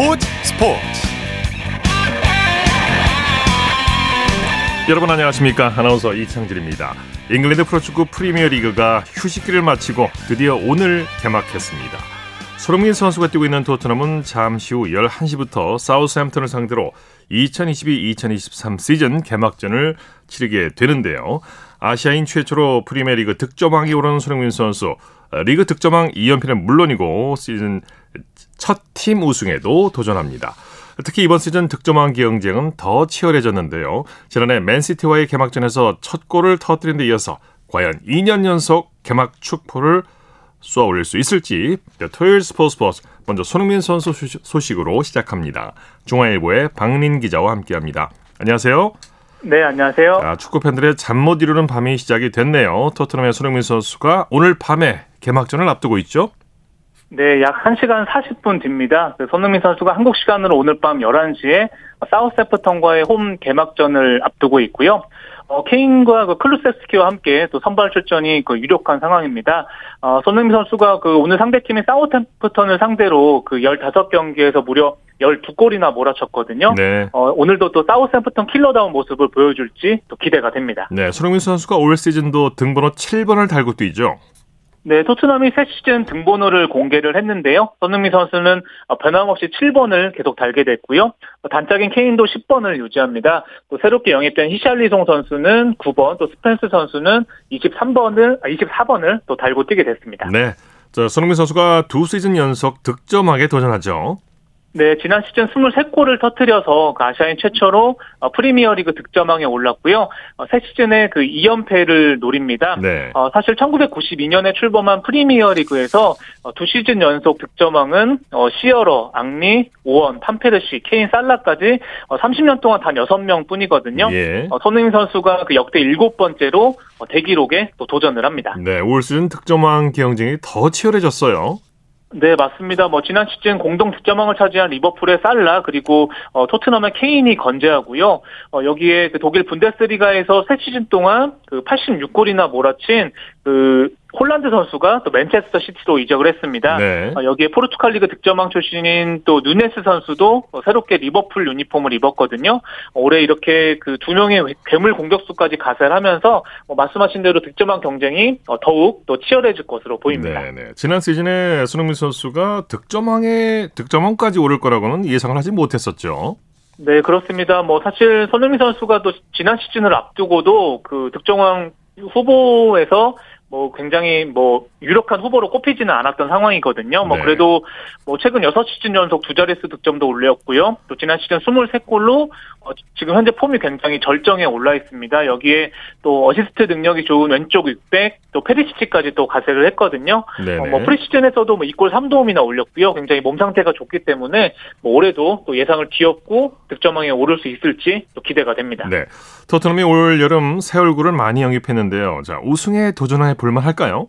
스포츠 스포츠. 여러분 안녕하십니까? 아나운서 이창진입니다. 잉글랜드 프로축구 프리미어리그가 휴식기를 마치고 드디어 오늘 개막했습니다. 손흥민 선수가 뛰고 있는 토트넘은 잠시 후 11시부터 사우스햄튼을 상대로 2022-2023 시즌 개막전을 치르게 되는데요. 아시아인 최초로 프리미어리그 득점왕이 오른 손흥민 선수 리그 득점왕 2연패는 물론이고 시즌 첫 팀 우승에도 도전합니다. 특히 이번 시즌 득점왕 경쟁은 더 치열해졌는데요. 지난해 맨시티와의 개막전에서 첫 골을 터뜨린 데 이어서 과연 2년 연속 개막 축포를 쏘아 올릴 수 있을지 토요일 스포츠 스포츠 먼저 손흥민 선수 소식으로 시작합니다. 중앙일보의 박린 기자와 함께합니다. 안녕하세요. 네, 안녕하세요. 자, 축구 팬들의 잠 못 이루는 밤이 시작이 됐네요. 토트넘의 손흥민 선수가 오늘 밤에 개막전을 앞두고 있죠. 네, 약 1시간 40분 뒤입니다. 그 손흥민 선수가 한국 시간으로 오늘 밤 11시에 사우스애프턴과의 홈 개막전을 앞두고 있고요. 어, 케인과 그 클루세스키와 함께 또 선발 출전이 그 유력한 상황입니다. 어, 손흥민 선수가 그 오늘 상대팀인 사우스애프턴을 상대로 그 15경기에서 무려 12골이나 몰아쳤거든요. 네. 어, 오늘도 또 사우스햄프턴 킬러다운 모습을 보여줄지 또 기대가 됩니다. 네, 손흥민 선수가 올 시즌도 등번호 7번을 달고 뛰죠. 네, 토트넘이 새 시즌 등번호를 공개를 했는데요. 손흥민 선수는 변함없이 7번을 계속 달게 됐고요. 단짝인 케인도 10번을 유지합니다. 또 새롭게 영입된 히샬리송 선수는 9번, 또 스펜스 선수는 23번을 24번을 아, 또 달고 뛰게 됐습니다. 네. 자, 손흥민 선수가 두 시즌 연속 득점하게 도전하죠. 네, 지난 시즌 23골을 터뜨려서 그 아시아인 최초로 어, 프리미어리그 득점왕에 올랐고요. 어, 새 시즌에 그 2연패를 노립니다. 네. 어, 사실 1992년에 출범한 프리미어리그에서 어, 두 시즌 연속 득점왕은 어, 시어러, 앙리, 오원, 판페르시, 케인, 살라까지 어, 30년 동안 단 6명 뿐이거든요. 예. 어, 손흥민 선수가 그 역대 7번째로 어, 대기록에 또 도전을 합니다. 네, 올 시즌 득점왕 경쟁이 더 치열해졌어요. 네, 맞습니다. 뭐 지난 시즌 공동 득점왕을 차지한 리버풀의 살라 그리고 어, 토트넘의 케인이 건재하고요. 어, 여기에 그 독일 분데스리가에서 세 시즌 동안 그 86골이나 몰아친 그 홀란드 선수가 또 맨체스터 시티로 이적을 했습니다. 네. 어, 여기에 포르투갈 리그 득점왕 출신인 또 누네스 선수도 어, 새롭게 리버풀 유니폼을 입었거든요. 올해 이렇게 그 두 명의 괴물 공격수까지 가세하면서 뭐 말씀하신 대로 득점왕 경쟁이 어, 더욱 또 치열해질 것으로 보입니다. 네, 네. 지난 시즌에 손흥민 선수가 득점왕에 득점왕까지 오를 거라고는 예상을 하지 못했었죠. 네, 그렇습니다. 뭐 사실 손흥민 선수가 또 지난 시즌을 앞두고도 그 득점왕 후보에서 뭐 굉장히 뭐 유력한 후보로 꼽히지는 않았던 상황이거든요. 뭐 네. 그래도 뭐 최근 6시즌 연속 두 자릿수 득점도 올렸고요. 또 지난 시즌 23골로 어 지금 현재 폼이 굉장히 절정에 올라 있습니다. 여기에 또 어시스트 능력이 좋은 왼쪽 윙백 또 페리시치까지 또 가세를 했거든요. 어 뭐 프리시즌에서도 뭐 2골 3도움이나 올렸고요. 굉장히 몸 상태가 좋기 때문에 뭐 올해도 또 예상을 뒤엎고 득점왕에 오를 수 있을지 또 기대가 됩니다. 네. 토트넘이 올 여름 새 얼굴을 많이 영입했는데요. 자, 우승에 도전할 볼만할까요?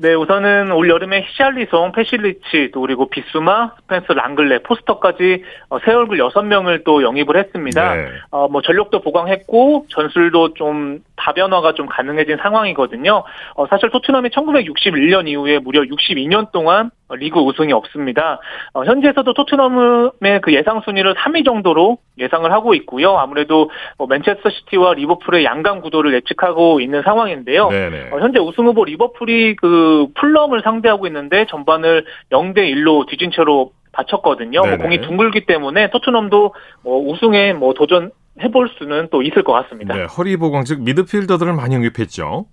네, 우선은 올 여름에 히샬리송, 페실리치, 또 그리고 비수마, 스펜서, 랑글레, 포스터까지 어, 새 얼굴 6명을 또 영입을 했습니다. 네. 어, 뭐 전력도 보강했고 전술도 좀 다변화가 좀 가능해진 상황이거든요. 어, 사실 토트넘이 1961년 이후에 무려 62년 동안 리그 우승이 없습니다. 어, 현지에서도 토트넘의 그 예상 순위를 3위 정도로 예상을 하고 있고요. 아무래도 뭐 맨체스터 시티와 리버풀의 양강 구도를 예측하고 있는 상황인데요. 어, 현재 우승 후보 리버풀이 그 풀럼을 상대하고 있는데 전반을 0대 1로 뒤진 채로 마쳤거든요. 뭐 공이 둥글기 때문에 토트넘도 뭐 우승에 뭐 도전 해볼 수는 또 있을 것 같습니다. 네, 허리 보강 즉 미드필더들을 많이 영입했죠.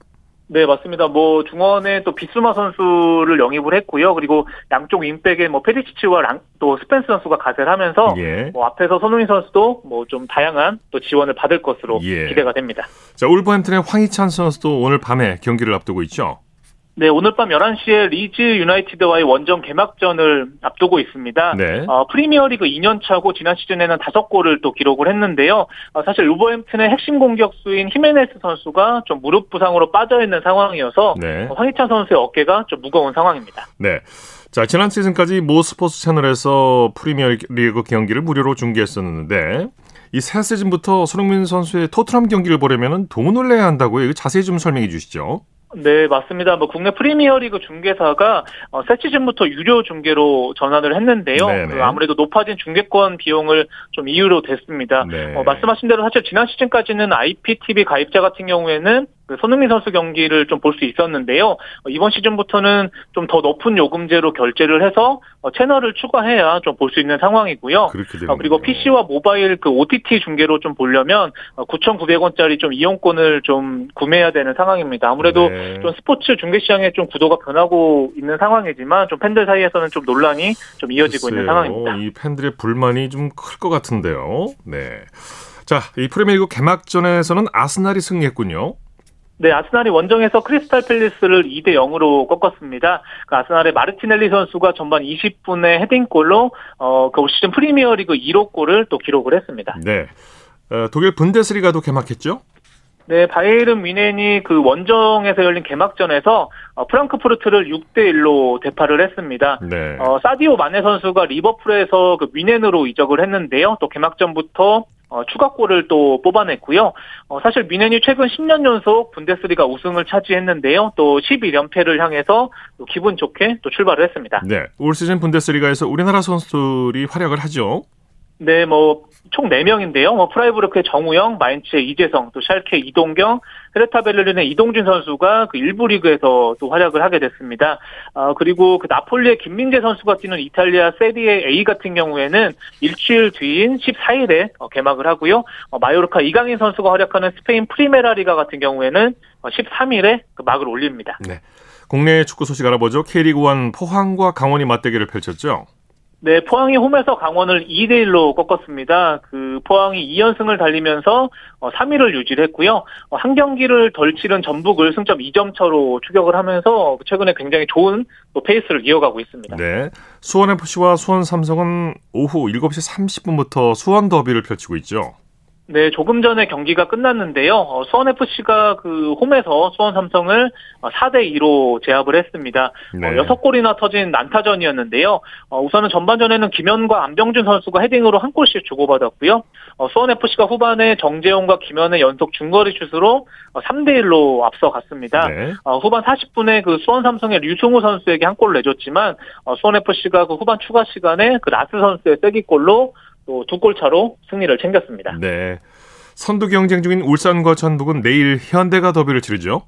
네, 맞습니다. 뭐 중원에 또 비수마 선수를 영입을 했고요. 그리고 양쪽 윙백에 뭐 페리시치와 랑, 또 스펜스 선수가 가세를 하면서 예. 뭐 앞에서 손흥민 선수도 뭐 좀 다양한 또 지원을 받을 것으로 예. 기대가 됩니다. 자, 울버햄튼의 황희찬 선수도 오늘 밤에 경기를 앞두고 있죠. 네, 오늘 밤 11시에 리즈 유나이티드와의 원정 개막전을 앞두고 있습니다. 네. 어, 프리미어리그 2년 차고 지난 시즌에는 5골을 또 기록을 했는데요. 어, 사실 울버햄튼의 핵심 공격수인 히메네스 선수가 좀 무릎 부상으로 빠져 있는 상황이어서 네. 어, 황희찬 선수의 어깨가 좀 무거운 상황입니다. 네. 자, 지난 시즌까지 모 스포츠 채널에서 프리미어리그 경기를 무료로 중계했었는데 이 새 시즌부터 손흥민 선수의 토트넘 경기를 보려면 돈을 내야 한다고요. 이거 자세히 좀 설명해 주시죠. 네, 맞습니다. 뭐 국내 프리미어리그 중개사가 어, 새 시즌부터 유료 중계로 전환을 했는데요. 그 아무래도 높아진 중계권 비용을 좀 이유로 됐습니다. 네. 어, 말씀하신 대로 사실 지난 시즌까지는 IPTV 가입자 같은 경우에는 그 손흥민 선수 경기를 좀 볼 수 있었는데요. 어, 이번 시즌부터는 좀 더 높은 요금제로 결제를 해서 어, 채널을 추가해야 좀 볼 수 있는 상황이고요. 어, 그리고 PC와 모바일 그 OTT 중계로 좀 보려면 9,900원짜리 좀 이용권을 좀 구매해야 되는 상황입니다. 아무래도 네. 좀 스포츠 중계 시장에 좀 구도가 변하고 있는 상황이지만 좀 팬들 사이에서는 좀 논란이 좀 이어지고 글쎄요. 있는 상황입니다. 이 팬들의 불만이 좀 클 것 같은데요. 네. 자, 이 프리미어리그 개막전에서는 아스날이 승리했군요. 네, 아스날이 원정에서 크리스탈 팰리스를 2대 0으로 꺾었습니다. 그 아스날의 마르티넬리 선수가 전반 20분에 헤딩골로 어, 그 시즌 프리미어리그 1호 골을 또 기록을 했습니다. 네. 어, 독일 분데스리가도 개막했죠? 네, 바이에른 미넨이 그 원정에서 열린 개막전에서 어, 프랑크푸르트를 6대 1로 대파를 했습니다. 네. 어, 사디오 마네 선수가 리버풀에서 그 미넨으로 이적을 했는데요. 또 개막전부터 어, 추가골을 또 뽑아냈고요. 어, 사실 미넨이 최근 10년 연속 분데스리가 우승을 차지했는데요. 또 11연패를 향해서 또 기분 좋게 또 출발을 했습니다. 네, 올 시즌 분데스리가에서 우리나라 선수들이 활약을 하죠. 네, 뭐, 총 4명인데요. 뭐, 프라이부르크의 정우영, 마인츠의 이재성, 또 샬케 이동경, 헤르타 베를린의 이동준 선수가 그 일부 리그에서 또 활약을 하게 됐습니다. 어, 그리고 그 나폴리의 김민재 선수가 뛰는 이탈리아 세리에 A 같은 경우에는 일주일 뒤인 14일에 어, 개막을 하고요. 어, 마요르카 이강인 선수가 활약하는 스페인 프리메라 리가 같은 경우에는 13일에 어, 그 막을 올립니다. 네. 국내 축구 소식 알아보죠. K리그 1 포항과 강원이 맞대결을 펼쳤죠. 네, 포항이 홈에서 강원을 2대 1로 꺾었습니다. 그 포항이 2연승을 달리면서 3위를 어, 유지를 했고요. 어, 한 경기를 덜 치른 전북을 승점 2점 차로 추격을 하면서 최근에 굉장히 좋은 페이스를 이어가고 있습니다. 네. 수원 FC와 수원 삼성은 오후 7시 30분부터 수원 더비를 펼치고 있죠. 네, 조금 전에 경기가 끝났는데요. 어, 수원 FC가 그 홈에서 수원 삼성을 4대 어, 2로 제압을 했습니다. 어, 네. 어, 6골이나 터진 난타전이었는데요. 어, 우선은 전반전에는 김현과 안병준 선수가 헤딩으로 한 골씩 주고받았고요. 어, 수원 FC가 후반에 정재용과 김현의 연속 중거리 슛으로 3대 1로 앞서갔습니다. 네. 후반 40분에 그 수원 삼성의 류승우 선수에게 한 골을 내줬지만 수원 FC가 그 후반 추가 시간에 그 라스 선수의 쐐기골로 또 두 골 차로 승리를 챙겼습니다. 네. 선두 경쟁 중인 울산과 전북은 내일 현대가 더비를 치르죠.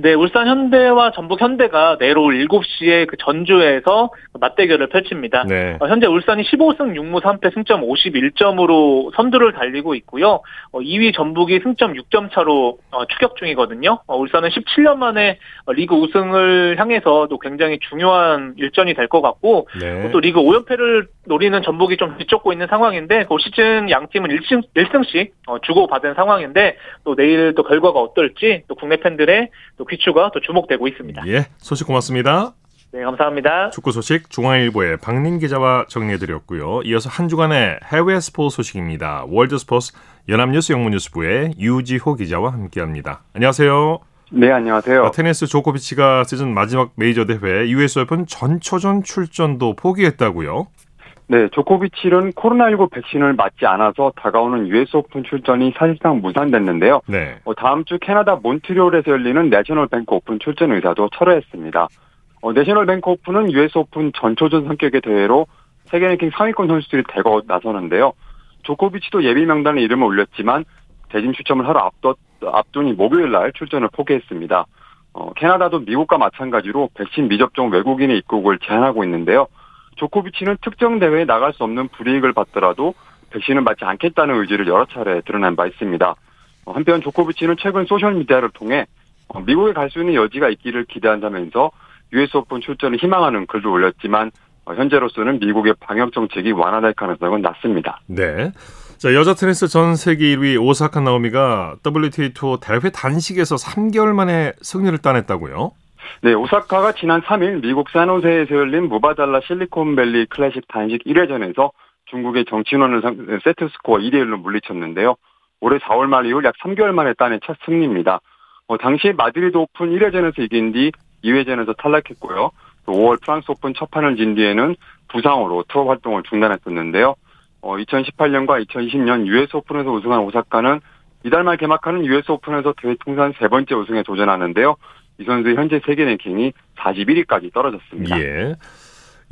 네, 울산 현대와 전북 현대가 내일 오후 7시에 그 전주에서 맞대결을 펼칩니다. 네. 어, 현재 울산이 15승 6무 3패 승점 51점으로 선두를 달리고 있고요. 어, 2위 전북이 승점 6점 차로 어, 추격 중이거든요. 어, 울산은 17년 만에 어, 리그 우승을 향해서도 굉장히 중요한 일전이 될 것 같고 네. 또 리그 5연패를 노리는 전북이 좀 뒤쫓고 있는 상황인데 올 시즌 양 팀은 1승, 1승씩 어, 주고받은 상황인데 또 내일 또 결과가 어떨지 또 국내 팬들의 또 귀추가 또 주목되고 있습니다. 예, 소식 고맙습니다. 네, 감사합니다. 축구 소식 중앙일보의 박민 기자와 정리해드렸고요. 이어서 한 주간의 해외 스포츠 소식입니다. 월드스포츠 연합뉴스 영문뉴스부의 유지호 기자와 함께합니다. 안녕하세요. 네, 안녕하세요. 아, 테니스 조코비치가 시즌 마지막 메이저 대회 US 오픈 전초전 출전도 포기했다고요? 네, 조코비치는 코로나19 백신을 맞지 않아서 다가오는 US 오픈 출전이 사실상 무산됐는데요. 네. 어, 다음 주 캐나다 몬트리올에서 열리는 내셔널 뱅크 오픈 출전 의사도 철회했습니다. 어, 내셔널 뱅크 오픈은 US 오픈 전초전 성격의 대회로 세계 랭킹 상위권 선수들이 대거 나서는데요. 조코비치도 예비 명단에 이름을 올렸지만 대진 추첨을 하러 앞뒀, 앞둔이 목요일 날 출전을 포기했습니다. 어, 캐나다도 미국과 마찬가지로 백신 미접종 외국인의 입국을 제한하고 있는데요. 조코비치는 특정 대회에 나갈 수 없는 불이익을 받더라도 백신을 맞지 않겠다는 의지를 여러 차례 드러낸 바 있습니다. 어, 한편 조코비치는 최근 소셜미디어를 통해 어, 미국에 갈 수 있는 여지가 있기를 기대한다면서 US 오픈 출전을 희망하는 글도 올렸지만 어, 현재로서는 미국의 방역 정책이 완화될 가능성은 낮습니다. 네. 자, 여자 테니스 전 세계 1위 오사카 나오미가 WTA 투어 대회 단식에서 3개월 만에 승리를 따냈다고요? 네, 오사카가 지난 3일 미국 산호세에서 열린 무바달라 실리콘밸리 클래식 단식 1회전에서 중국의 정친원을 세트 스코어 2대 1로 물리쳤는데요. 올해 4월 말 이후 약 3개월 만에 따낸 첫 승리입니다. 어, 당시 마드리드 오픈 1회전에서 이긴 뒤 2회전에서 탈락했고요. 5월 프랑스 오픈 첫 판을 진 뒤에는 부상으로 투어 활동을 중단했었는데요. 어, 2018년과 2020년 US 오픈에서 우승한 오사카는 이달 말 개막하는 US 오픈에서 대회 통산 세 번째 우승에 도전하는데요. 이 선수의 현재 세계 랭킹이 41위까지 떨어졌습니다. 예.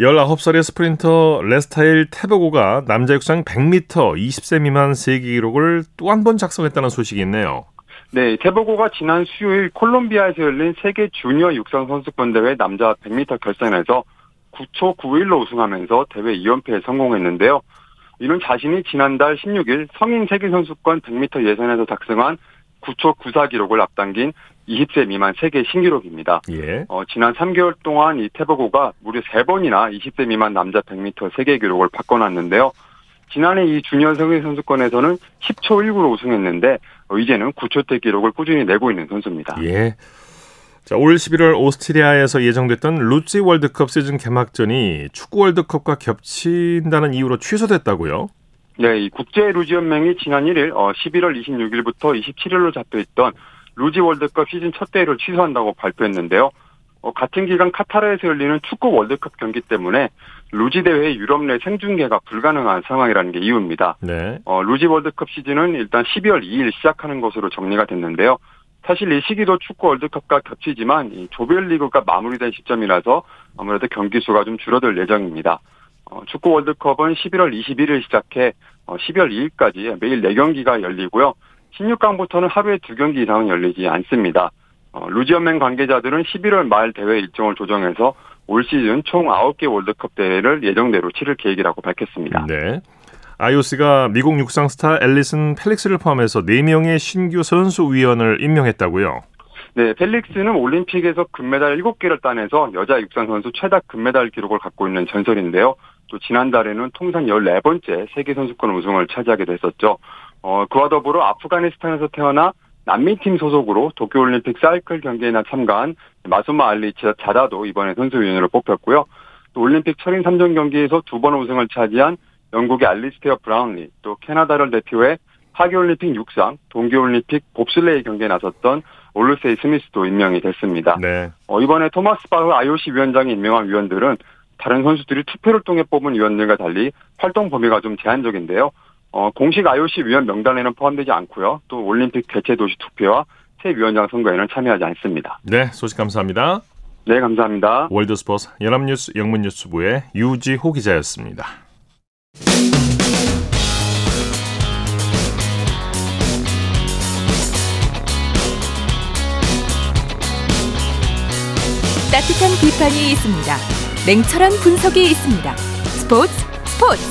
19살의 스프린터 레스타일 테보고가 남자 육상 100m 20세 미만 세계 기록을 또 한 번 작성했다는 소식이 있네요. 네, 테보고가 지난 수요일 콜롬비아에서 열린 세계 주니어 육상 선수권 대회 남자 100m 결선에서 9초 91로 우승하면서 대회 2연패에 성공했는데요. 이는 자신이 지난달 16일 성인 세계 선수권 100m 예선에서 작성한 9초 94 기록을 앞당긴 20세 미만 세계 신기록입니다. 예. 어, 지난 3개월 동안 이 테보고가 무려 3번이나 20세 미만 남자 100m 세계 기록을 바꿔놨는데요. 지난해 이 주니어 세계 선수권에서는 10초 19로 우승했는데 어, 이제는 9초대 기록을 꾸준히 내고 있는 선수입니다. 예. 자, 올 11월 오스트리아에서 예정됐던 루치 월드컵 시즌 개막전이 축구 월드컵과 겹친다는 이유로 취소됐다고요? 네, 이 국제 루지 연맹이 지난 1일 어, 11월 26일부터 27일로 잡혀 있던 루지 월드컵 시즌 첫 대회를 취소한다고 발표했는데요. 어, 같은 기간 카타르에서 열리는 축구 월드컵 경기 때문에 루지 대회 유럽 내 생중계가 불가능한 상황이라는 게 이유입니다. 네. 어, 루지 월드컵 시즌은 일단 12월 2일 시작하는 것으로 정리가 됐는데요. 사실 이 시기도 축구 월드컵과 겹치지만 이 조별리그가 마무리된 시점이라서 아무래도 경기 수가 좀 줄어들 예정입니다. 어, 축구 월드컵은 11월 21일 시작해 어, 12월 2일까지 매일 4경기가 열리고요. 16강부터는 하루에 2경기 이상은 열리지 않습니다. 어, 루지연맹 관계자들은 11월 말 대회 일정을 조정해서 올 시즌 총 9개 월드컵 대회를 예정대로 치를 계획이라고 밝혔습니다. 네. IOC가 미국 육상 스타 앨리슨 펠릭스를 포함해서 4명의 신규 선수위원을 임명했다고요? 네, 펠릭스는 올림픽에서 금메달 7개를 따내서 여자 육상 선수 최다 금메달 기록을 갖고 있는 전설인데요. 또 지난달에는 통산 14번째 세계선수권 우승을 차지하게 됐었죠. 어, 그와 더불어 아프가니스탄에서 태어나 난민팀 소속으로 도쿄올림픽 사이클 경기에나 참가한 마수마 알리 자다도 이번에 선수위원으로 뽑혔고요. 또 올림픽 철인 3종 경기에서 두 번 우승을 차지한 영국의 알리스테어 브라운리, 또 캐나다를 대표해 하계올림픽 육상, 동계올림픽 봅슬레이 경기에 나섰던 올루세이 스미스도 임명이 됐습니다. 네. 어, 이번에 토마스 바흐 IOC 위원장이 임명한 위원들은 다른 선수들이 투표를 통해 뽑은 위원들과 달리 활동 범위가 좀 제한적인데요. 어, 공식 IOC 위원 명단에는 포함되지 않고요. 또 올림픽 개최 도시 투표와 새 위원장 선거에는 참여하지 않습니다. 네, 소식 감사합니다. 네, 감사합니다. 월드스포츠 연합뉴스 영문뉴스부의 유지호 기자였습니다. 따뜻한 비판이 있습니다. 냉철한 분석이 있습니다. 스포츠 스포츠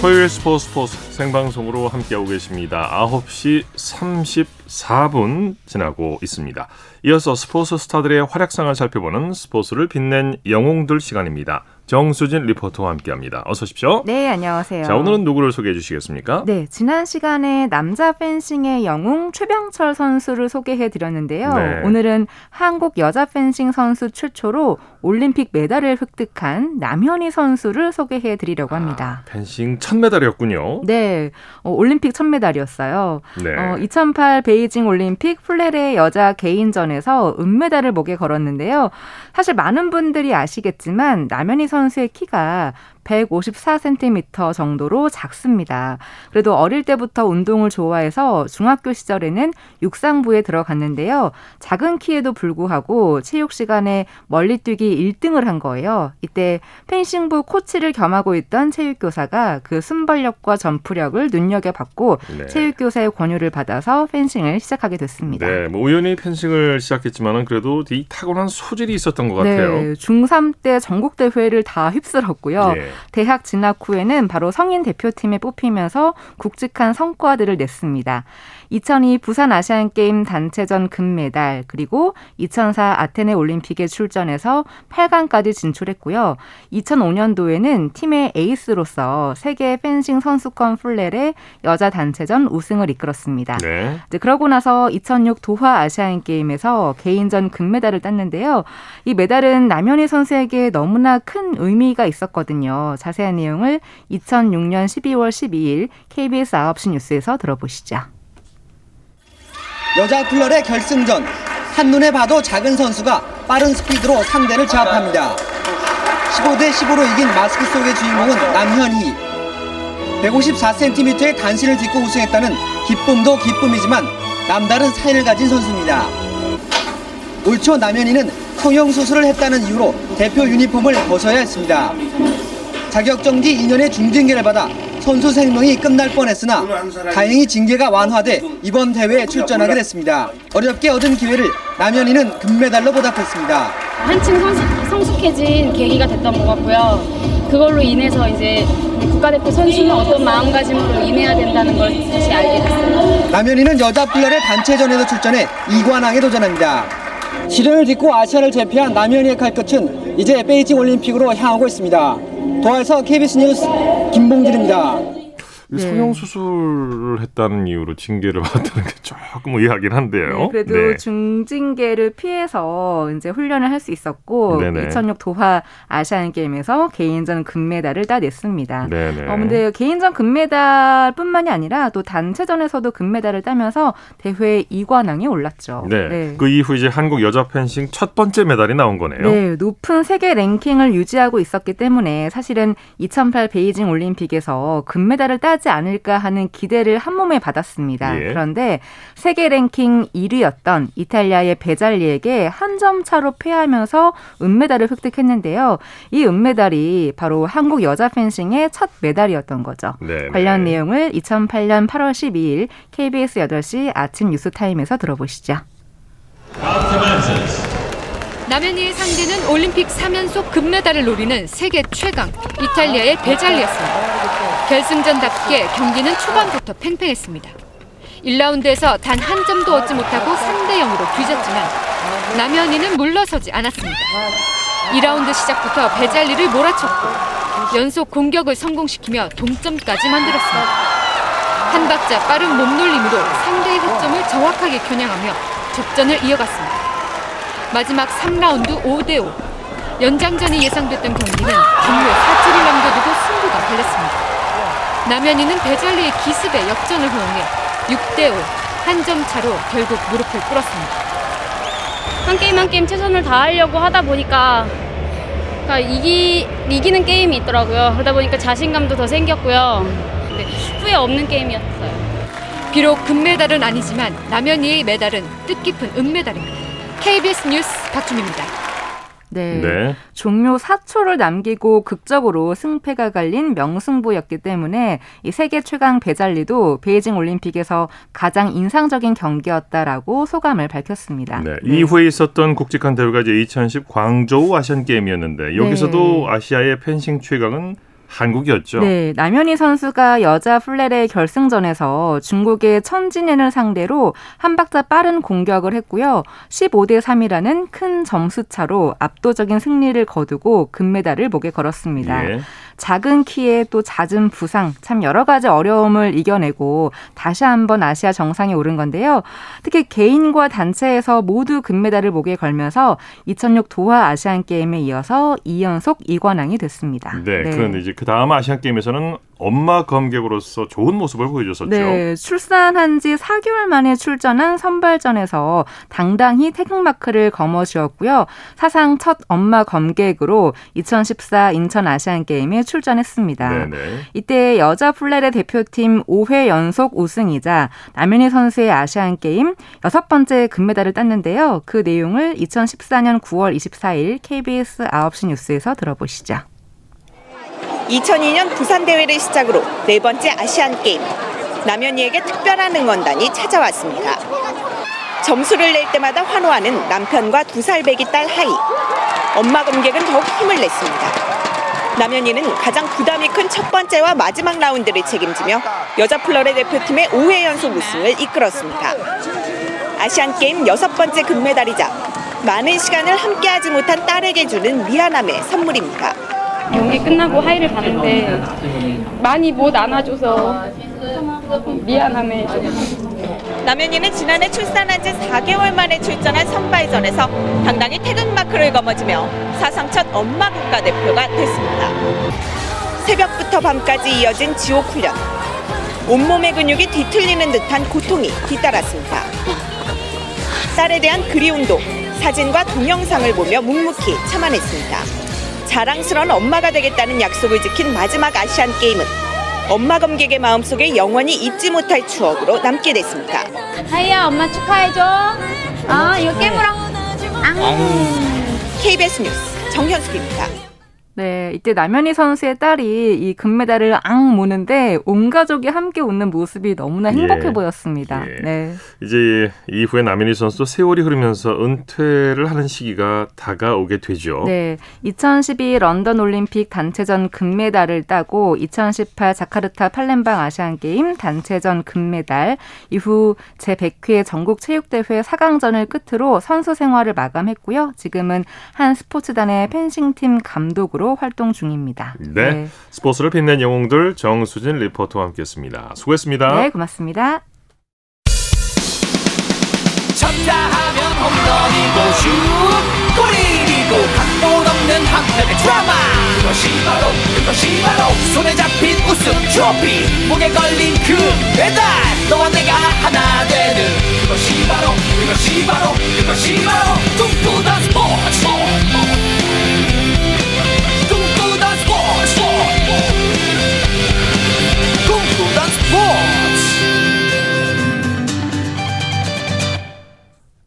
토요일 스포츠 스포츠 생방송으로 함께하고 계십니다. 9시 34분 지나고 있습니다. 이어서 스포츠 스타들의 활약상을 살펴보는 스포츠를 빛낸 영웅들 시간입니다. 정수진 리포터와 함께합니다. 어서 오십시오. 네, 안녕하세요. 자, 오늘은 누구를 소개해 주시겠습니까? 네, 지난 시간에 남자 펜싱의 영웅 최병철 선수를 소개해 드렸는데요. 네. 오늘은 한국 여자 펜싱 선수 최초로 올림픽 메달을 획득한 남현희 선수를 소개해 드리려고 합니다. 아, 펜싱 첫 메달이었군요. 네, 어, 올림픽 첫 메달이었어요. 네. 어, 2008 베이징 올림픽 플레레 여자 개인전에서 은메달을 목에 걸었는데요. 사실 많은 분들이 아시겠지만 남현희 선수의 키가 154cm 정도로 작습니다. 그래도 어릴 때부터 운동을 좋아해서 중학교 시절에는 육상부에 들어갔는데요. 작은 키에도 불구하고 체육 시간에 멀리뛰기 1등을 한 거예요. 이때 펜싱부 코치를 겸하고 있던 체육교사가 그 순발력과 점프력을 눈여겨봤고 네. 체육교사의 권유를 받아서 펜싱을 시작하게 됐습니다. 네, 뭐 우연히 펜싱을 시작했지만은 그래도 이 타고난 소질이 있었던 것 같아요. 네, 중3 때 전국 대회를 다 휩쓸었고요. 네. 대학 진학 후에는 바로 성인 대표팀에 뽑히면서 굵직한 성과들을 냈습니다. 2002 부산 아시안 게임 단체전 금메달 그리고 2004 아테네 올림픽에 출전해서 8강까지 진출했고요. 2005년도에는 팀의 에이스로서 세계 펜싱 선수권 플레의 여자 단체전 우승을 이끌었습니다. 네. 이제 그러고 나서 2006 도하 아시안 게임에서 개인전 금메달을 땄는데요. 이 메달은 남현희 선수에게 너무나 큰 의미가 있었거든요. 자세한 내용을 2006년 12월 12일 KBS 9시 뉴스에서 들어보시죠. 여자 플러의 결승전 한눈에 봐도 작은 선수가 빠른 스피드로 상대를 제압합니다. 15대 15로 이긴 마스크 속의 주인공은 남현희. 154cm의 단신을 딛고 우승했다는 기쁨도 기쁨이지만 남다른 사연을 가진 선수입니다. 올 초 남현이는 성형 수술을 했다는 이유로 대표 유니폼을 벗어야 했습니다. 자격정지 2년의 중징계를 받아 선수 생명이 끝날 뻔했으나 다행히 징계가 완화돼 이번 대회에 출전하게 됐습니다. 어렵게 얻은 기회를 남현이는 금메달로 보답했습니다. 한층 성숙, 해진 계기가 됐던 것 같고요. 그걸로 인해서 이제 국가대표 선수는 어떤 마음가짐으로 임해야 된다는 걸 다시 알게 됐어요. 남현이는 여자 플러의 단체전에도 출전해 이관왕에 도전합니다. 시련을 딛고 아시아를 제패한 남현이의 칼끝은 이제 베이징 올림픽으로 향하고 있습니다. 도화에서 KBS 뉴스 김봉길입니다. 네. 성형 수술을 했다는 이유로 징계를 받았다는 게 조금 의아하긴 한데요. 네, 그래도 네. 중징계를 피해서 이제 훈련을 할 수 있었고 네네. 2006 도하 아시안 게임에서 개인전 금메달을 따냈습니다. 네네. 어 근데 개인전 금메달뿐만이 아니라 또 단체전에서도 금메달을 따면서 대회 2관왕에 올랐죠. 네. 네. 그 이후 이제 한국 여자 펜싱 첫 번째 메달이 나온 거네요. 네, 높은 세계 랭킹을 유지하고 있었기 때문에 사실은 2008 베이징 올림픽에서 금메달을 따지 하지 않을까 하는 기대를 한 몸에 받았습니다. 예. 그런데 세계 랭킹 1위였던 이탈리아의 베잘리에게 한 점 차로 패하면서 은메달을 획득했는데요. 이 은메달이 바로 한국 여자 펜싱의 첫 메달이었던 거죠. 네네. 관련 내용을 2008년 8월 12일 KBS 8시 아침 뉴스타임에서 들어보시죠. 남현이의 상대는 올림픽 3연속 금메달을 노리는 세계 최강 이탈리아의 베잘리였습니다. 결승전답게 경기는 초반부터 팽팽했습니다. 1라운드에서 단 한 점도 얻지 못하고 3대 0으로 뒤졌지만 남현이는 물러서지 않았습니다. 2라운드 시작부터 베잘리를 몰아쳤고 연속 공격을 성공시키며 동점까지 만들었습니다. 한 박자 빠른 몸놀림으로 상대의 흑점을 정확하게 겨냥하며 접전을 이어갔습니다. 마지막 3라운드 5대5. 연장전이 예상됐던 경기는 분류에 사투를 남겨두고 승부가 달렸습니다. 남현이는 배잘리의 기습에 역전을 허용해 6대5 한 점 차로 결국 무릎을 꿇었습니다. 한 게임 한 게임 최선을 다하려고 하다 보니까 그러니까 이기, 이기는 게임이 있더라고요. 그러다 보니까 자신감도 더 생겼고요. 네, 후회 없는 게임이었어요. 비록 금메달은 아니지만 남현희의 메달은 뜻깊은 은메달입니다. KBS 뉴스 박준입니다. 네. 네. 종료 4초를 남기고 극적으로 승패가 갈린 명승부였기 때문에 이 세계 최강 베찰리도 베이징 올림픽에서 가장 인상적인 경기였다라고 소감을 밝혔습니다. 네. 네. 이후에 있었던 국직한 대회가 이제 2010 광저우 아시안 게임이었는데 여기서도 네. 아시아의 펜싱 최강은 한국이었죠. 네, 남현희 선수가 여자 플레레 결승전에서 중국의 천진현을 상대로 한 박자 빠른 공격을 했고요. 15대 3이라는 큰 점수 차로 압도적인 승리를 거두고 금메달을 목에 걸었습니다. 예. 작은 키에 또 잦은 부상, 참 여러 가지 어려움을 이겨내고 다시 한번 아시아 정상에 오른 건데요. 특히 개인과 단체에서 모두 금메달을 목에 걸면서 2006 도하 아시안 게임에 이어서 2연속 2관왕이 됐습니다. 네, 네. 그런데 이제 그 다음 아시안 게임에서는 엄마 검객으로서 좋은 모습을 보여줬었죠. 네, 출산한 지 4개월 만에 출전한 선발전에서 당당히 태극마크를 거머쥐었고요. 사상 첫 엄마 검객으로 2014 인천 아시안 게임에 출전했습니다. 네네. 이때 여자 플레레 대표팀 5회 연속 우승이자 남현희 선수의 아시안 게임 여섯 번째 금메달을 땄는데요. 그 내용을 2014년 9월 24일 KBS 9시 뉴스에서 들어보시죠. 2002년 부산 대회를 시작으로 네 번째 아시안 게임. 남현희에게 특별한 응원단이 찾아왔습니다. 점수를 낼 때마다 환호하는 남편과 두 살 배기 딸 하이. 엄마 검객은 더욱 힘을 냈습니다. 남현희는 가장 부담이 큰 첫 번째와 마지막 라운드를 책임지며 여자 플러레 대표팀의 5회 연속 우승을 이끌었습니다. 아시안 게임 여섯 번째 금메달이자 많은 시간을 함께하지 못한 딸에게 주는 미안함의 선물입니다. 경기 끝나고 하이를 봤는데 많이 못 안아줘서 미안함에 남현이는 지난해 출산한 지 4개월 만에 출전한 선발전에서 당당히 태극 마크를 거머쥐며 사상 첫 엄마 국가대표가 됐습니다. 새벽부터 밤까지 이어진 지옥 훈련. 온몸의 근육이 뒤틀리는 듯한 고통이 뒤따랐습니다. 딸에 대한 그리움도 사진과 동영상을 보며 묵묵히 참아냈습니다. 자랑스러운 엄마가 되겠다는 약속을 지킨 마지막 아시안 게임은 엄마 검객의 마음속에 영원히 잊지 못할 추억으로 남게 됐습니다. 하이야 엄마 축하해줘. 아 이거 깨물어. KBS 뉴스 정현숙입니다. 네, 이때 남현희 선수의 딸이 이 금메달을 앙 모는데 온 가족이 함께 웃는 모습이 너무나 행복해 예. 보였습니다. 예. 네. 이제 이후에 남현희 선수도 세월이 흐르면서 은퇴를 하는 시기가 다가오게 되죠. 네, 2012 런던 올림픽 단체전 금메달을 따고 2018 자카르타 팔렘방 아시안 게임 단체전 금메달 이후 제 100회 전국 체육대회 4강전을 끝으로 선수 생활을 마감했고요. 지금은 한 스포츠단의 펜싱팀 감독으로 감독으로 활동 중입니다. 네. 네. 스포츠를 빛낸 영웅들 정수진 리포터와 함께했습니다. 수고했습니다. 네, 고맙습니다. 쳤다 하면 홈런이고 슛 골이고 각본 없는 한편의 드라마 그것이 바로 그것이 바로 손에 잡힌 우승 트로피 목에 걸린 그 배달 너와 내가 하나 되는 그것이 바로 그것이 바로 그것이 바로 꿈꾸던 스포츠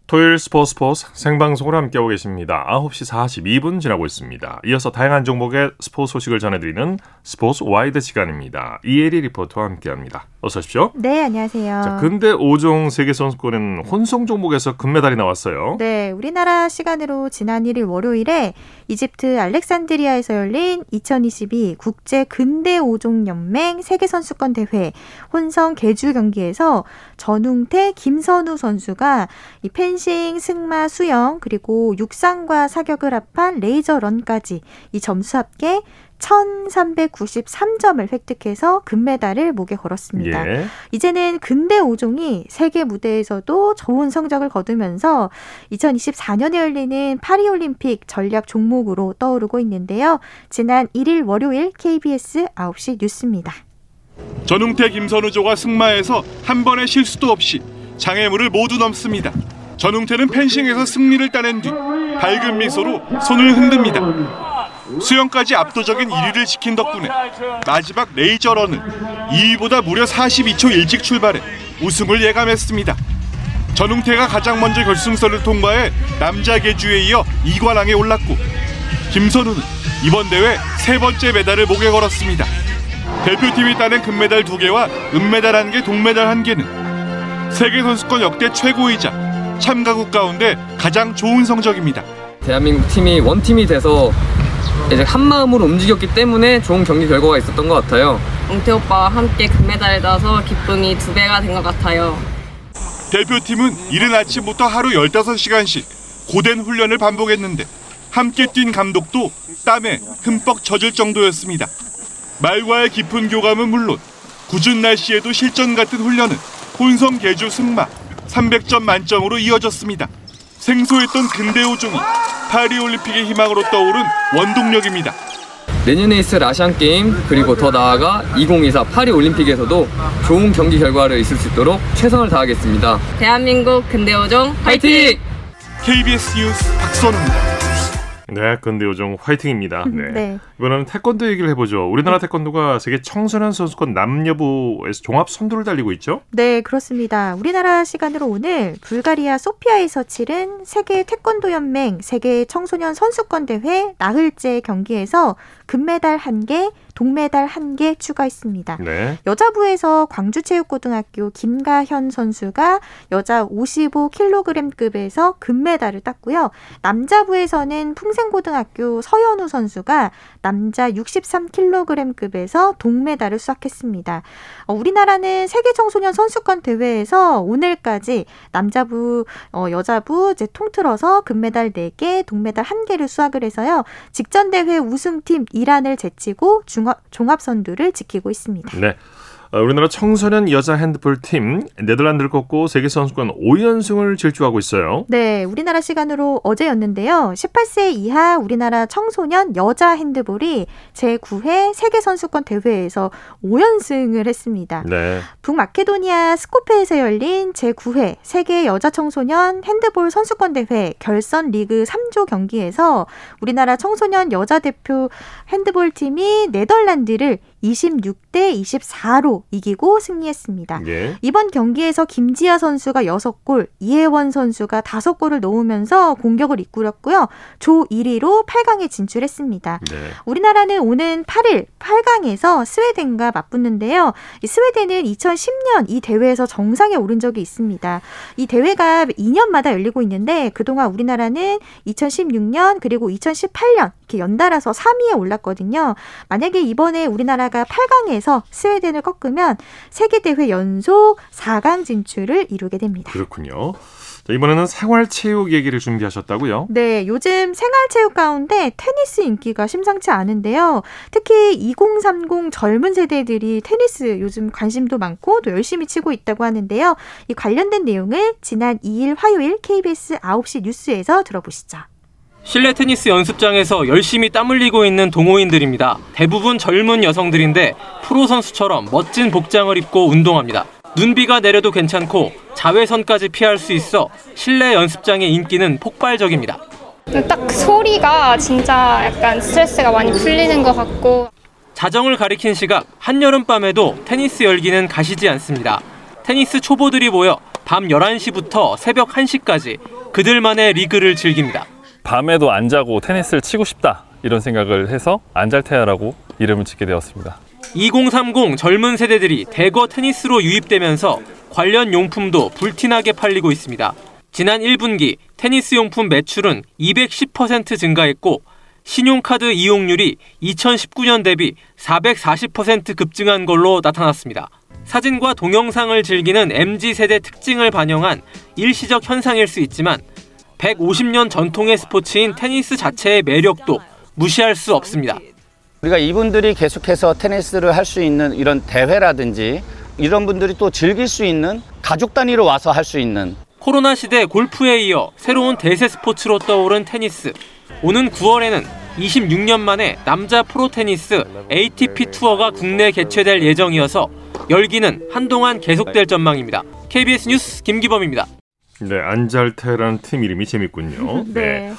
토요일 스포츠 스포츠 생방송으로 함께하고 계십니다. 9시 42분 지나고 있습니다. 이어서 다양한 종목의 스포츠 소식을 전해드리는 스포츠 와이드 시간입니다. 이혜리 리포터와 함께합니다. 어서 오십시오. 네, 안녕하세요. 자, 근데 5종 세계선수권은 혼성 종목에서 금메달이 나왔어요. 네, 우리나라 시간으로 지난 1일 월요일에 이집트 알렉산드리아에서 열린 2022 국제 근대 5종 연맹 세계 선수권 대회 혼성 개주 경기에서 전웅태, 김선우 선수가 이 펜싱, 승마, 수영 그리고 육상과 사격을 합한 레이저 런까지 이 점수 합계 1393점을 획득해서 금메달을 목에 걸었습니다. 예. 이제는 근대 5종이 세계 무대에서도 좋은 성적을 거두면서 2024년에 열리는 파리올림픽 전략 종목으로 떠오르고 있는데요. 지난 1일 월요일 KBS 9시 뉴스입니다. 전웅태 김선우조가 승마에서 한 번의 실수도 없이 장애물을 모두 넘습니다. 전웅태는 펜싱에서 승리를 따낸 뒤 밝은 미소로 손을 흔듭니다. 수영까지 압도적인 1위를 지킨 덕분에 마지막 레이저런은 2위보다 무려 42초 일찍 출발해 우승을 예감했습니다. 전웅태가 가장 먼저 결승선을 통과해 남자 계주에 이어 2관왕에 올랐고 김선우는 이번 대회 세 번째 메달을 목에 걸었습니다. 대표팀이 따낸 금메달 2개와 은메달 1개, 동메달 1개는 세계 선수권 역대 최고이자 참가국 가운데 가장 좋은 성적입니다. 대한민국 팀이 원팀이 돼서 이제 한 마음으로 움직였기 때문에 좋은 경기 결과가 있었던 것 같아요. 웅태 오빠와 함께 금메달을 따서 기쁨이 두 배가 된 것 같아요. 대표팀은 이른 아침부터 하루 15시간씩 고된 훈련을 반복했는데 함께 뛴 감독도 땀에 흠뻑 젖을 정도였습니다. 말과의 깊은 교감은 물론 굳은 날씨에도 실전 같은 훈련은 혼성 개주 승마 300점 만점으로 이어졌습니다. 생소했던 근대 오종이 파리올림픽의 희망으로 떠오른 원동력입니다. 내년에 있을 아시안 게임 그리고 더 나아가 2024 파리 올림픽에서도 좋은 경기 결과를 있을 수 있도록 최선을 다하겠습니다. 대한민국 근대오종 화이팅! KBS 뉴스 박선우입니다. 네, 근데 요즘 화이팅입니다. 네. 네. 이번에는 태권도 얘기를 해보죠. 우리나라 태권도가 세계 청소년 선수권 남녀부에서 종합 선두를 달리고 있죠? 네, 그렇습니다. 우리나라 시간으로 오늘 불가리아 소피아에서 치른 세계 태권도 연맹 세계 청소년 선수권 대회 나흘째 경기에서 금메달 1개, 동메달 1개 추가했습니다. 네. 여자부에서 광주체육고등학교 김가현 선수가 여자 55kg급에서 금메달을 땄고요. 남자부에서는 풍생고등학교 서현우 선수가 남자 63kg급에서 동메달을 수확했습니다. 어, 우리나라는 세계 청소년 선수권 대회에서 오늘까지 남자부, 어, 여자부 이제 통틀어서 금메달 4개, 동메달 1개를 수확을 해서요. 직전 대회 우승팀 이란을 제치고 종합 선두를 지키고 있습니다. 네. 어, 우리나라 청소년 여자 핸드볼 팀 네덜란드를 꺾고 세계 선수권 5연승을 질주하고 있어요. 네, 우리나라 시간으로 어제였는데요. 18세 이하 우리나라 청소년 여자 핸드볼이 제9회 세계 선수권 대회에서 5연승을 했습니다. 네. 북마케도니아 스코페에서 열린 제9회 세계 여자 청소년 핸드볼 선수권 대회 결선 리그 3조 경기에서 우리나라 청소년 여자 대표 핸드볼 팀이 네덜란드를 26대 24로 이기고 승리했습니다. 예. 이번 경기에서 김지아 선수가 6골, 이혜원 선수가 5골을 넣으면서 공격을 이끌었고요. 조 1위로 8강에 진출했습니다. 네. 우리나라는 오는 8일 8강에서 스웨덴과 맞붙는데요. 스웨덴은 2010년 이 대회에서 정상에 오른 적이 있습니다. 이 대회가 2년마다 열리고 있는데 그동안 우리나라는 2016년 그리고 2018년 이렇게 연달아서 3위에 올랐거든요. 만약에 이번에 우리나라가 8강에서 스웨덴을 꺾으면 세계 대회 연속 4강 진출을 이루게 됩니다. 그렇군요. 자, 이번에는 생활체육 얘기를 준비하셨다고요? 네, 요즘 생활체육 가운데 테니스 인기가 심상치 않은데요. 특히 2030 젊은 세대들이 테니스 요즘 관심도 많고 또 열심히 치고 있다고 하는데요. 이 관련된 내용을 지난 2일 화요일 KBS 9시 뉴스에서 들어보시죠. 실내 테니스 연습장에서 열심히 땀 흘리고 있는 동호인들입니다. 대부분 젊은 여성들인데 프로 선수처럼 멋진 복장을 입고 운동합니다. 눈비가 내려도 괜찮고 자외선까지 피할 수 있어 실내 연습장의 인기는 폭발적입니다. 딱 소리가 진짜 약간 스트레스가 많이 풀리는 것 같고 자정을 가리킨 시각 한여름밤에도 테니스 열기는 가시지 않습니다. 테니스 초보들이 모여 밤 11시부터 새벽 1시까지 그들만의 리그를 즐깁니다. 밤에도 안 자고 테니스를 치고 싶다 이런 생각을 해서 안잘테야라고 이름을 짓게 되었습니다. 2030 젊은 세대들이 대거 테니스로 유입되면서 관련 용품도 불티나게 팔리고 있습니다. 지난 1분기 테니스 용품 매출은 210% 증가했고 신용카드 이용률이 2019년 대비 440% 급증한 걸로 나타났습니다. 사진과 동영상을 즐기는 MZ세대 특징을 반영한 일시적 현상일 수 있지만 150년 전통의 스포츠인 테니스 자체의 매력도 무시할 수 없습니다. 우리가 이분들이 계속해서 테니스를 할 수 있는 이런 대회라든지 이런 분들이 또 즐길 수 있는 가족 단위로 와서 할 수 있는 코로나 시대 골프에 이어 새로운 대세 스포츠로 떠오른 테니스. 오는 9월에는 26년 만에 남자 프로 테니스 ATP 투어가 국내 개최될 예정이어서 열기는 한동안 계속될 전망입니다. KBS 뉴스 김기범입니다. 네, 안잘테라는 팀 이름이 재밌군요. 네. 네.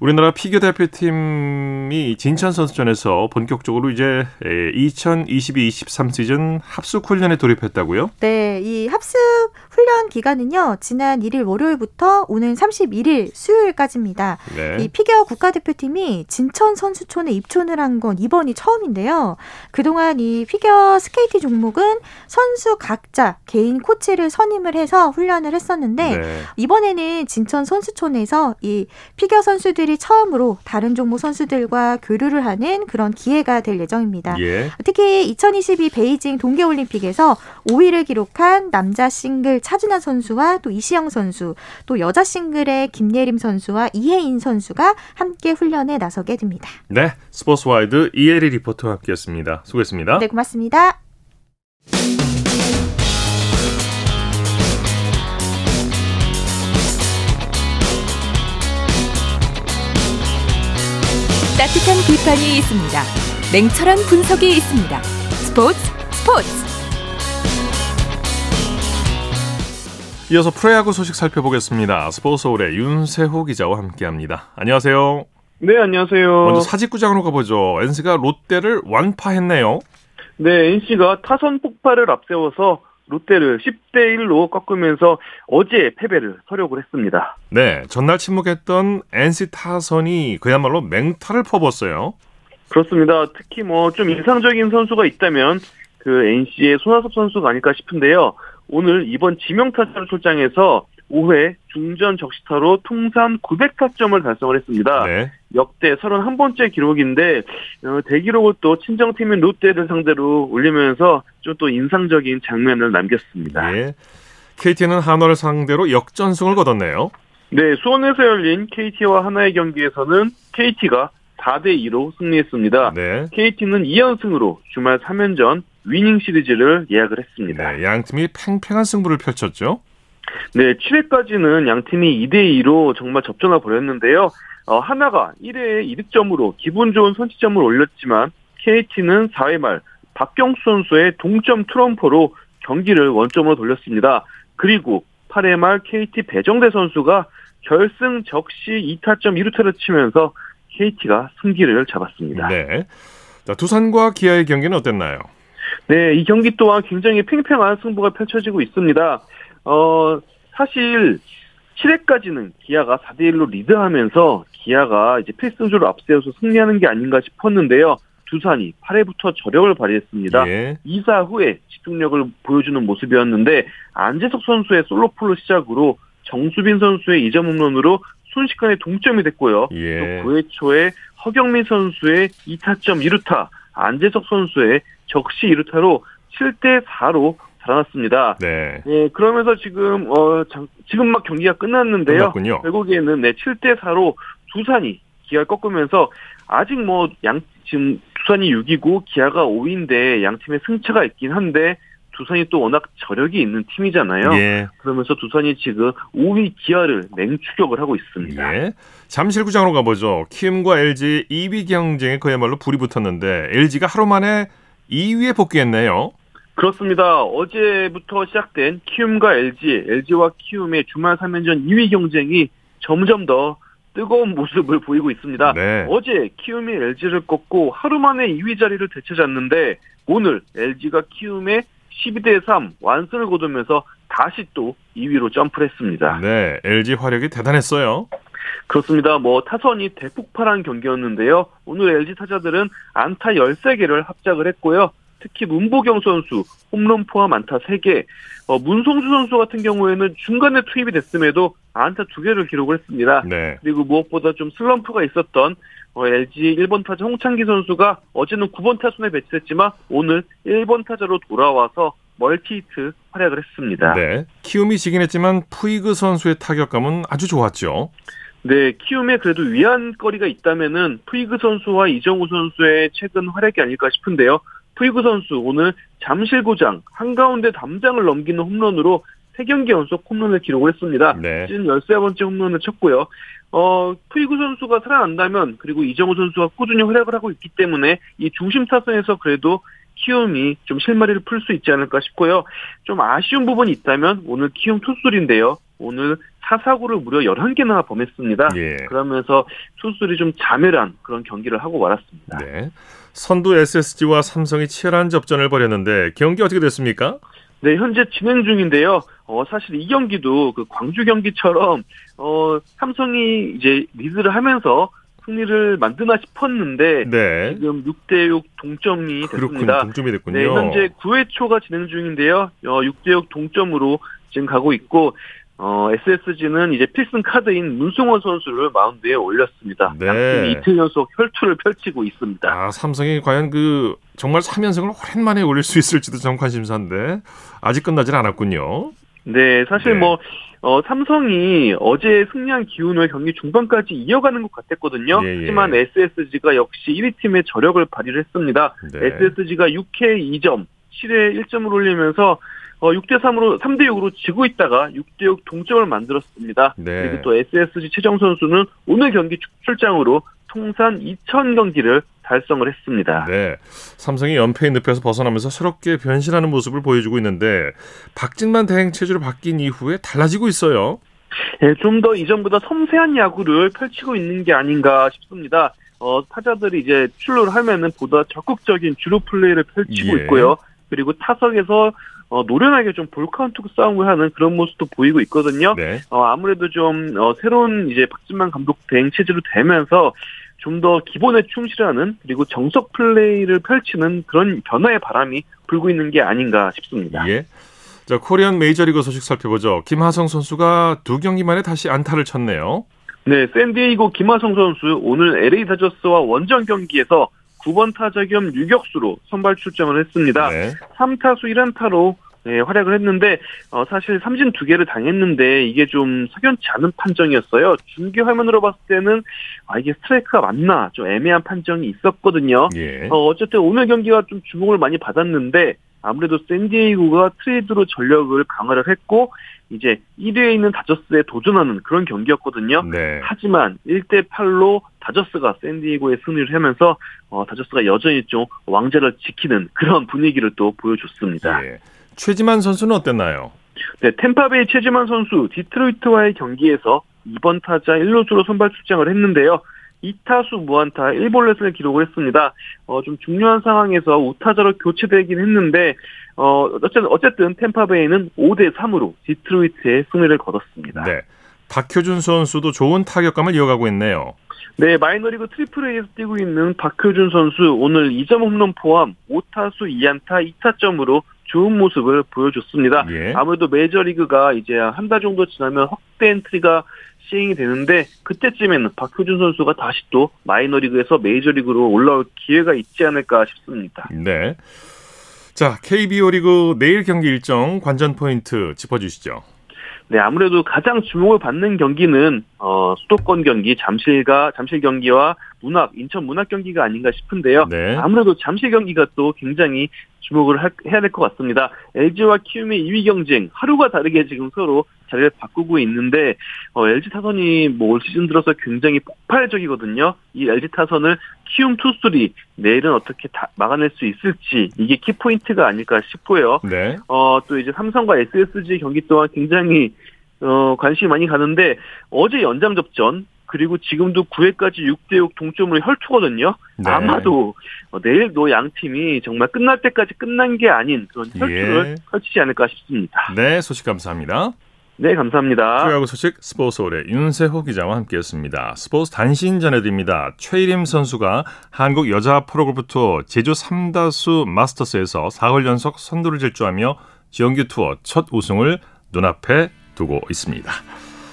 우리나라 피겨 대표팀이 진천 선수전에서 본격적으로 이제 2022-23 시즌 합숙 훈련에 돌입했다고요? 네, 이 합숙 훈련 기간은요. 지난 1일 월요일부터 오는 31일 수요일까지입니다. 네. 이 피겨 국가대표팀이 진천 선수촌에 입촌을 한 건 이번이 처음인데요. 그동안 이 피겨 스케이트 종목은 선수 각자 개인 코치를 선임을 해서 훈련을 했었는데 네. 이번에는 진천 선수촌에서 이 피겨 선수들이 선수들이 처음으로 다른 종목 선수들과 교류를 하는 그런 기회가 될 예정입니다. 예. 특히 2022 베이징 동계올림픽에서 5위를 기록한 남자 싱글 차준환 선수와 또 이시형 선수, 또 여자 싱글의 김예림 선수와 이해인 선수가 함께 훈련에 나서게 됩니다. 네, 스포츠와이드 이혜리 리포터와 함께했습니다. 수고했습니다. 네, 고맙습니다. 따뜻한 비판이 있습니다. 냉철한 분석이 있습니다. 스포츠 스포츠. 이어서 프로야구 소식 살펴보겠습니다. 스포츠홀의 윤세호 기자와 함께합니다. 안녕하세요. 네, 안녕하세요. 먼저 사직구장으로 가보죠. NC가 롯데를 완파했네요. 네, NC가 타선 폭발을 앞세워서 롯데를 10대 1로 꺾으면서 어제 패배를 서력을 했습니다. 네, 전날 침묵했던 NC 타선이 그야말로 맹타를 퍼붓었어요. 그렇습니다. 특히 뭐 좀 인상적인 선수가 있다면 그 NC의 손아섭 선수가 아닐까 싶은데요. 오늘 이번 지명타자를 출장해서 5회 중전 적시타로 통산 900타점을 달성을 했습니다. 네. 역대 31번째 기록인데 어, 대기록을 또 친정팀인 롯데를 상대로 올리면서 좀 또 인상적인 장면을 남겼습니다. 네. KT는 한화를 상대로 역전승을 거뒀네요. 네, 수원에서 열린 KT와 한화의 경기에서는 KT가 4대 2로 승리했습니다. 네. KT는 2연승으로 주말 3연전 위닝 시리즈를 예약을 했습니다. 네, 양 팀이 팽팽한 승부를 펼쳤죠. 네, 7회까지는 양 팀이 2대 2로 정말 접전을 벌였는데요. 어, 하나가 1회에 2득점으로 기분 좋은 선취점을 올렸지만 KT는 4회 말 박경수 선수의 동점 트럼프로 경기를 원점으로 돌렸습니다. 그리고 8회 말 KT 배정대 선수가 결승 적시 2타점 1루타를 치면서 KT가 승기를 잡았습니다. 네. 자, 두산과 기아의 경기는 어땠나요? 네, 이 경기 또한 굉장히 팽팽한 승부가 펼쳐지고 있습니다. 어, 사실 7회까지는 기아가 4대 1로 리드하면서 기아가 이제 필승조를 앞세워서 승리하는 게 아닌가 싶었는데요. 두산이 8회부터 저력을 발휘했습니다. 예. 2사 후에 집중력을 보여주는 모습이었는데 안재석 선수의 솔로포로 시작으로 정수빈 선수의 2점 홈런으로 순식간에 동점이 됐고요. 예. 또 9회 초에 허경민 선수의 2타점 2루타, 안재석 선수의 적시 2루타로 7대 4로 달아났습니다. 네. 네. 그러면서 지금 어 장, 지금 막 경기가 끝났는데요. 끝났군요. 결국에는 네 7대 4로 두산이 기아를 꺾으면서 아직 뭐 양 지금 두산이 6위고 기아가 5위인데 양 팀의 승차가 있긴 한데 두산이 또 워낙 저력이 있는 팀이잖아요. 예. 그러면서 두산이 지금 5위 기아를 맹추격을 하고 있습니다. 예. 잠실구장으로 가보죠. 키움과 LG 2위 경쟁에 그야말로 불이 붙었는데 LG가 하루 만에 2위에 복귀했네요. 그렇습니다. 어제부터 시작된 키움과 LG, LG와 키움의 주말 3연전 2위 경쟁이 점점 더 뜨거운 모습을 보이고 있습니다. 네. 어제 키움이 LG를 꺾고 하루 만에 2위 자리를 되찾았는데 오늘 LG가 키움의 12대 3 완승을 거두면서 다시 또 2위로 점프를 했습니다. 네, LG 화력이 대단했어요. 그렇습니다. 뭐 타선이 대폭발한 경기였는데요. 오늘 LG 타자들은 안타 13개를 합작을 했고요. 특히 문보경 선수 홈런 포함 안타 3개, 어, 문성주 선수 같은 경우에는 중간에 투입이 됐음에도 안타 2개를 기록을 했습니다. 네. 그리고 무엇보다 좀 슬럼프가 있었던 어, LG 1번 타자 홍창기 선수가 어제는 9번 타순에 배치됐지만 오늘 1번 타자로 돌아와서 멀티히트 활약을 했습니다. 네. 키움이 지긴 했지만 푸이그 선수의 타격감은 아주 좋았죠. 네, 키움에 그래도 위안거리가 있다면은 푸이그 선수와 이정후 선수의 최근 활약이 아닐까 싶은데요. 푸이그 선수 오늘 잠실구장 한가운데 담장을 넘기는 홈런으로 3경기 연속 홈런을 기록을 했습니다. 네. 시즌 13번째 홈런을 쳤고요. 어, 푸이그 선수가 살아난다면 그리고 이정우 선수가 꾸준히 활약을 하고 있기 때문에 이 중심 타선에서 그래도 키움이 좀 실마리를 풀 수 있지 않을까 싶고요. 좀 아쉬운 부분이 있다면 오늘 키움 투수인데요. 오늘 사사구를 무려 11개나 범했습니다. 예. 그러면서 투수들이 좀 자멸한 그런 경기를 하고 말았습니다. 네. 선두 SSG와 삼성이 치열한 접전을 벌였는데 경기 어떻게 됐습니까? 네, 현재 진행 중인데요. 어, 사실 이 경기도 그 광주 경기처럼 어, 삼성이 이제 리드를 하면서 승리를 만드나 싶었는데 네. 지금 6대 6 동점이 됐습니다. 동점이 됐군요. 네, 현재 9회 초가 진행 중인데요. 어, 6대 6 동점으로 지금 가고 있고 어, SSG는 이제 필승 카드인 문승원 선수를 마운드에 올렸습니다. 네. 양팀이 이틀 연속 혈투를 펼치고 있습니다. 아, 삼성이 과연 그 정말 3연승을 오랜만에 올릴 수 있을지도 좀 관심사인데 아직 끝나질 않았군요. 네, 사실 네. 뭐 어, 삼성이 어제 승리한 기운을 경기 중반까지 이어가는 것 같았거든요. 예, 예. 하지만 SSG가 역시 1위 팀의 저력을 발휘를 했습니다. 네. SSG가 6회 2점, 7회 1점을 올리면서 어, 6대 3으로 3대 6으로 지고 있다가 6대 6 동점을 만들었습니다. 네. 그리고 또 SSG 최정 선수는 오늘 경기 출장으로 통산 2천 경기를 달성을 했습니다. 네. 삼성이 연패의 늪에서 벗어나면서 새롭게 변신하는 모습을 보여주고 있는데 박진만 대행 체제로 바뀐 이후에 달라지고 있어요. 네, 좀 더 이전보다 섬세한 야구를 펼치고 있는 게 아닌가 싶습니다. 어, 타자들이 이제 출루를 하면은 보다 적극적인 주루 플레이를 펼치고 예. 있고요. 그리고 타석에서 어, 노련하게 좀 볼카운트 싸움을 하는 그런 모습도 보이고 있거든요. 네. 어, 아무래도 좀 어, 새로운 이제 박진만 감독 대행 체제로 되면서 좀 더 기본에 충실하는 그리고 정석 플레이를 펼치는 그런 변화의 바람이 불고 있는 게 아닌가 싶습니다. 예. 자, 코리안 메이저리그 소식 살펴보죠. 김하성 선수가 두 경기 만에 다시 안타를 쳤네요. 네, 샌디에이고 김하성 선수 오늘 LA 다저스와 원정 경기에서 9번 타자 겸 유격수로 선발 출장을 했습니다. 네. 3타수 1안타로 네, 활약을 했는데 어, 사실 삼진 두 개를 당했는데 이게 좀 석연치 않은 판정이었어요. 중계 화면으로 봤을 때는 아 이게 스트라이크가 맞나 좀 애매한 판정이 있었거든요. 예. 어, 어쨌든 오늘 경기가 좀 주목을 많이 받았는데 아무래도 샌디에이고가 트레이드로 전력을 강화를 했고 이제 1위에 있는 다저스에 도전하는 그런 경기였거든요. 네. 하지만 1대 8로 다저스가 샌디에고에 승리를 하면서 어, 다저스가 여전히 좀 왕자를 지키는 그런 분위기를 또 보여줬습니다. 예. 최지만 선수는 어땠나요? 네, 템파베이 최지만 선수 디트로이트와의 경기에서 2번 타자 1루수로 선발 출장을 했는데요. 2타수 무안타 1볼넷을 기록을 했습니다. 어, 좀 중요한 상황에서 우타자로 교체되긴 했는데 어, 어쨌든 어쨌든 템파베이는 5대 3으로 디트로이트에 승리를 거뒀습니다. 네. 박효준 선수도 좋은 타격감을 이어가고 있네요. 네, 마이너리그 트리플 A에서 뛰고 있는 박효준 선수 오늘 2점 홈런 포함 5타수 2안타 2타점으로 좋은 모습을 보여줬습니다. 예. 아무래도 메이저리그가 이제 한 달 정도 지나면 확대 엔트리가 시행이 되는데 그때쯤에는 박효준 선수가 다시 또 마이너리그에서 메이저리그로 올라올 기회가 있지 않을까 싶습니다. 네. 자, KBO 리그 내일 경기 일정 관전 포인트 짚어주시죠. 네, 아무래도 가장 주목을 받는 경기는 어, 수도권 경기 잠실과 잠실 경기와 문학 인천 문학 경기가 아닌가 싶은데요. 네. 아무래도 잠실 경기가 또 굉장히 주목을 하, 해야 될 것 같습니다. LG와 키움의 2위 경쟁 하루가 다르게 지금 서로 자리를 바꾸고 있는데 어, LG 타선이 뭐 올 시즌 들어서 굉장히 폭발적이거든요. 이 LG 타선을 키움 투수들이 내일은 어떻게 다 막아낼 수 있을지 이게 키 포인트가 아닐까 싶고요. 네. 어, 또 이제 삼성과 SSG 경기 또한 굉장히 어, 관심이 많이 가는데 어제 연장 접전 그리고 지금도 9회까지 6대6 동점으로 혈투거든요. 네. 아마도 내일도 양 팀이 정말 끝날 때까지 끝난 게 아닌 그런 혈투를 예. 펼치지 않을까 싶습니다. 네, 소식 감사합니다. 네, 감사합니다. 프로야구 소식 스포츠홀의 윤세호 기자와 함께했습니다. 스포츠 단신 전해드립니다. 최일임 선수가 한국 여자 프로골프 투어 제주 3다수 마스터스에서 4월 연속 선두를 질주하며 지원규 투어 첫 우승을 눈앞에 두고 있습니다.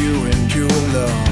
you and you alone